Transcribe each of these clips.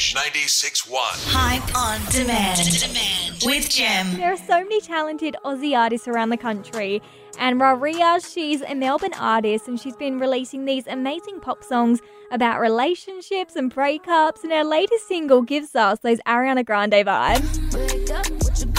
Edge 96.1. Hype on demand. Demand with Gem. There are so many talented Aussie artists around the country, and Raria, she's a Melbourne artist, and she's been releasing these amazing pop songs about relationships and breakups. And her latest single gives us those Ariana Grande vibes.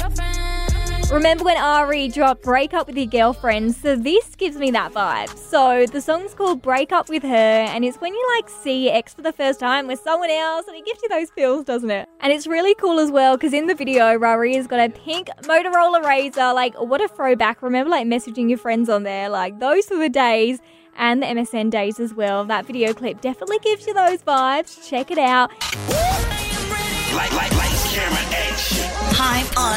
Remember when Ari dropped Break Up with Your Girlfriend? So this gives me that vibe. So the song's called Break Up with Her, and it's when you like see your ex for the first time with someone else, and it gives you those feels, doesn't it? And it's really cool as well, because in the video, Rari has got a pink Motorola Razr. Like, what a throwback. Remember, like, messaging your friends on there? Like, those were the days and the MSN days as well. That video clip definitely gives you those vibes. Check it out. Light, light,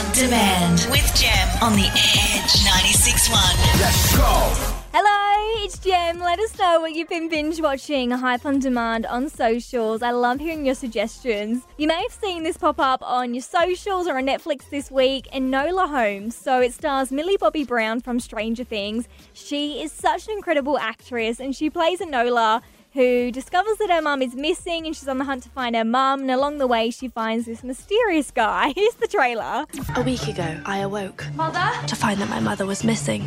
on demand with Gem on the Edge 96.1. Let's go. Hello, it's Jem. Let us know what you've been binge watching Hype on Demand on socials. I love hearing your suggestions. You may have seen this pop up on your socials or on Netflix this week, Enola Holmes. So it stars Millie Bobby Brown from Stranger Things. She is such an incredible actress and she plays Enola who discovers that her mum is missing and she's on the hunt to find her mum. And along the way, she finds this mysterious guy. Here's the trailer. A week ago, I awoke. Mother? To find that my mother was missing,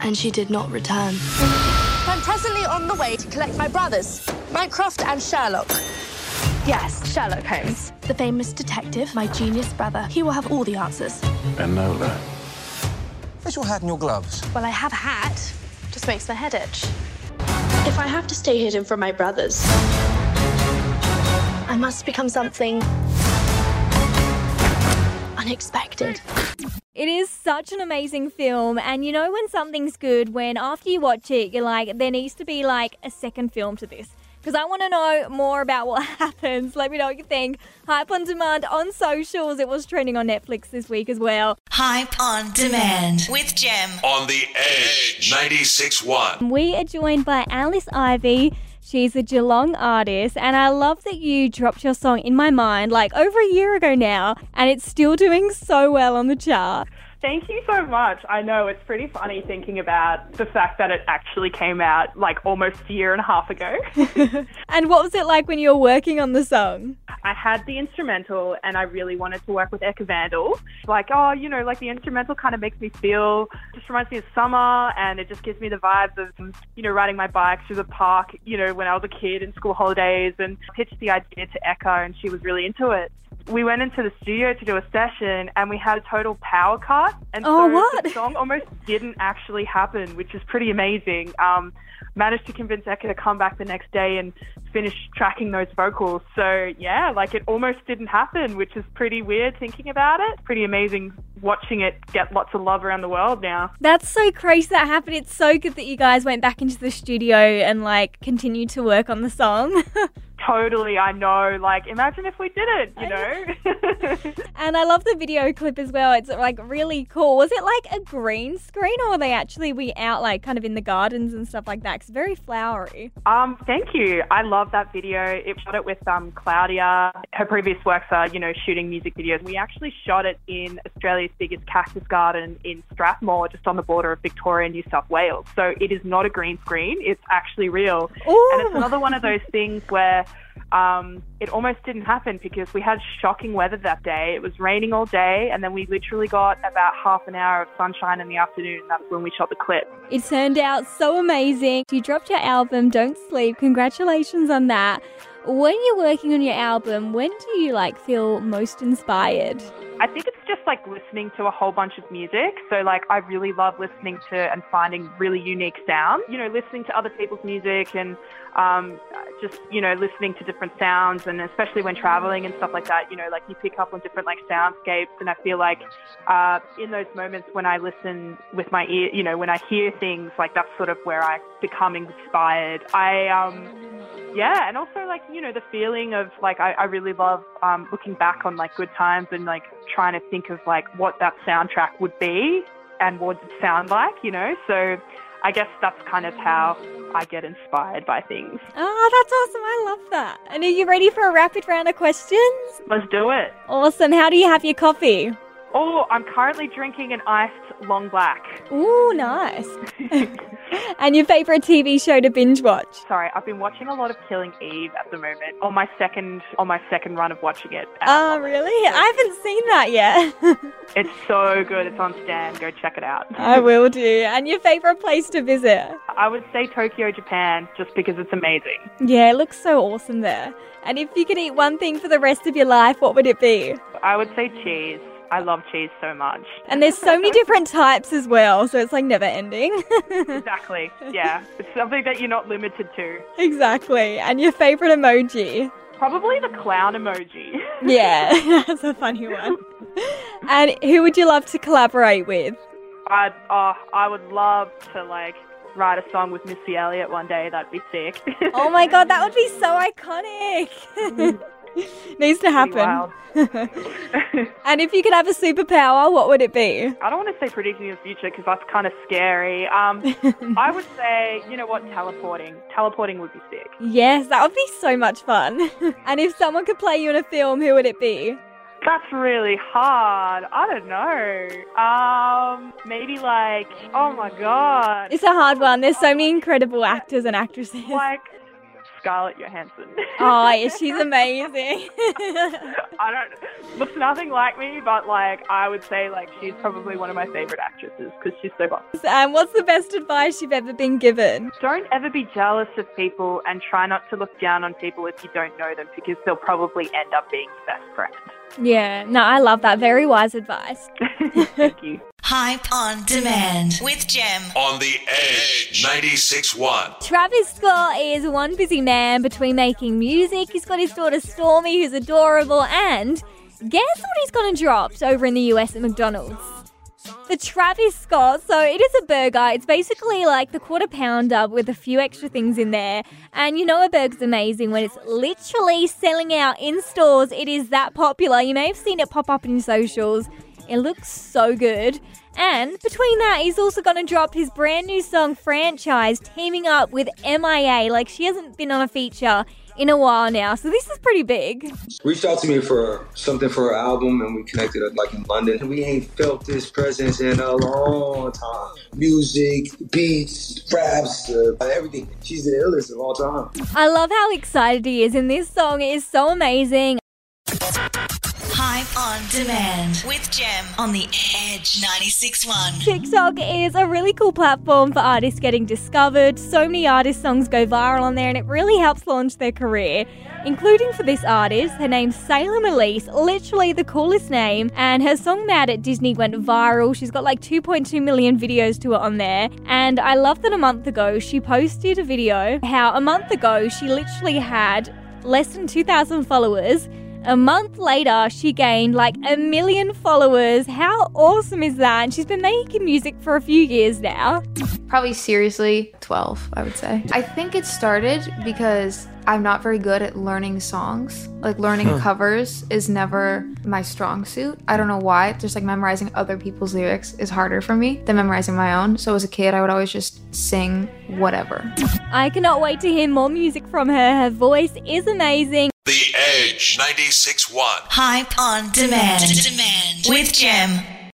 and she did not return. I'm presently on the way to collect my brothers, Mycroft and Sherlock. Yes, Sherlock Holmes. The famous detective, my genius brother, he will have all the answers. Enola. Where's your hat and your gloves? Well, I have a hat. Just makes my head itch. If I have to stay hidden from my brothers, I must become something unexpected. It is such an amazing film, and you know when something's good when after you watch it, you're like, there needs to be like a second film to this. Because I want to know more about what happens. Let me know what you think. Hype on Demand on socials. It was trending on Netflix this week as well. Hype on demand with Gem. On the Edge 96.1. Um, we are joined by Alice Ivy. She's a Geelong artist, and I love that you dropped your song in my mind like over a year ago now, and it's still doing so well on the chart. Thank you so much. I know it's pretty funny thinking about the fact that it actually came out like almost a year and a half ago. And what was it like when you were working on the song? I had the instrumental and I really wanted to work with Ecca Vandal. Like, oh, you know, like the instrumental kind of makes me feel, just reminds me of summer and it just gives me the vibes of, you know, riding my bike through the park, you know, when I was a kid in school holidays and pitched the idea to Eka and she was really into it. We went into the studio to do a session and we had a total power cut. And Oh, so what? the song almost didn't actually happen, which is pretty amazing. Um, managed to convince Ecca to come back the next day and finish tracking those vocals. So yeah, like it almost didn't happen, which is pretty weird thinking about it. Pretty amazing watching it get lots of love around the world now. That's so crazy that happened. It's so good that you guys went back into the studio and like continued to work on the song. Totally, I know. Like, imagine if we did it, you know? and I love the video clip as well. It's like really cool. Was it like a green screen or were they actually we out like kind of in the gardens and stuff like that? it's very flowery. um, thank you. I love that video. It shot it with um, Claudia. Her previous works are, you know, shooting music videos. We actually shot it in Australia's biggest cactus garden in Strathmerton, just on the border of Victoria and New South Wales. So it is not a green screen. It's actually real. And it's another one of those things where um, it almost didn't happen because we had shocking weather that day. It was raining all day, and then we literally got about half an hour of sunshine in the afternoon. That's when we shot the clip. It turned out so amazing. You dropped your album, Don't Sleep. Congratulations on that. When you're working on your album, when do you like feel most inspired? I think it's just like listening to a whole bunch of music. So like I really love listening to and finding really unique sounds. You know, listening to other people's music and um, just you know listening to different sounds and especially when traveling and stuff like that. You know, like you pick up on different like soundscapes and I feel like uh, in those moments when I listen with my ear, you know, when I hear things like that's sort of where I become inspired. I um yeah, and also like you know the feeling of like I, I really love um, looking back on like good times and like trying to think of like what that soundtrack would be and what it would sound like, you know. So I guess that's kind of how I get inspired by things. Oh, that's awesome. I love that. And are you ready for a rapid round of questions? Let's do it. Awesome. How do you have your coffee? Oh, I'm currently drinking an iced long black. Ooh, nice. and your favorite TV show to binge watch? Sorry, I've been watching a lot of Killing Eve at the moment. On my second on my second run of watching it. Oh, really? I haven't seen that yet. It's so good. It's on Stan. Go check it out. I will do. And your favorite place to visit? I would say Tokyo, Japan, just because it's amazing. Yeah, it looks so awesome there. And if you could eat one thing for the rest of your life, what would it be? I would say cheese. I love cheese so much. And there's so many different types as well, so it's like never ending. Exactly. Yeah. It's something that you're not limited to. exactly. And your favorite emoji? Probably the clown emoji. Yeah, that's a funny one. And who would you love to collaborate with? I'd, oh, I would love to like write a song with Missy Elliott one day. That'd be sick. Oh my god, that would be so iconic. Needs to happen. And if you could have a superpower, what would it be? I don't want to say predicting the future because that's kind of scary. Um, I would say, you know what, teleporting. Teleporting would be sick. Yes, that would be so much fun. and if someone could play you in a film, who would it be? That's really hard. I don't know. Um, maybe like, oh my god, It's a hard one. There's so many incredible actors and actresses. like Scarlett Johansson. Oh, yeah, she's amazing. I don't looks nothing like me, but like I would say like she's probably one of my favorite actresses because she's so hot. and what's the best advice you've ever been given? Don't ever be jealous of people and try not to look down on people if you don't know them because they'll probably end up being your best friend. Yeah, no, I love that. Very wise advice. Thank you. Hype on demand with Gem. On the Edge 96.1. Travis Scott is one busy man between making music. He's got his daughter Stormi, who's adorable, and guess what he's gonna drop over in the US at McDonald's? The Travis Scott. So it is a burger. It's basically like the quarter pounder with a few extra things in there. And you know a burger's amazing when it's literally selling out in stores. It is that popular. You may have seen it pop up in socials. It looks so good. And between that, he's also going to drop his brand new song franchise, teaming up with MIA. Like, she hasn't been on a feature in a while now, so this is pretty big. reached out to me for something for her album and we connected up like in London. We ain't felt this presence in a long time. Music, beats, raps, uh, everything. She's the illest of all time. I love how excited he is in this song. It is so amazing. Hype on demand with Gem on the Edge 96.1. TikTok is a really cool platform for artists getting discovered. So many artist songs go viral on there, and it really helps launch their career. Including for this artist, her name's Salem Ilese, literally the coolest name, and her song Mad at Disney went viral. She's got like 2.2 million videos to it on there, and I love that a month ago she posted a video how a month ago she literally had less than 2,000 followers. A month later, she gained like a million followers. How awesome is that? And she's been making music for a few years now. Probably seriously 12, I would say. I think it started because I'm not very good at learning songs. Like learning covers is never my strong suit. I don't know why. Just like memorizing other people's lyrics is harder for me than memorizing my own. So as a kid, I would always just sing whatever. I cannot wait to hear more music from her. Her voice is amazing. The Edge 96.1. Hype on demand. Demand with Gem.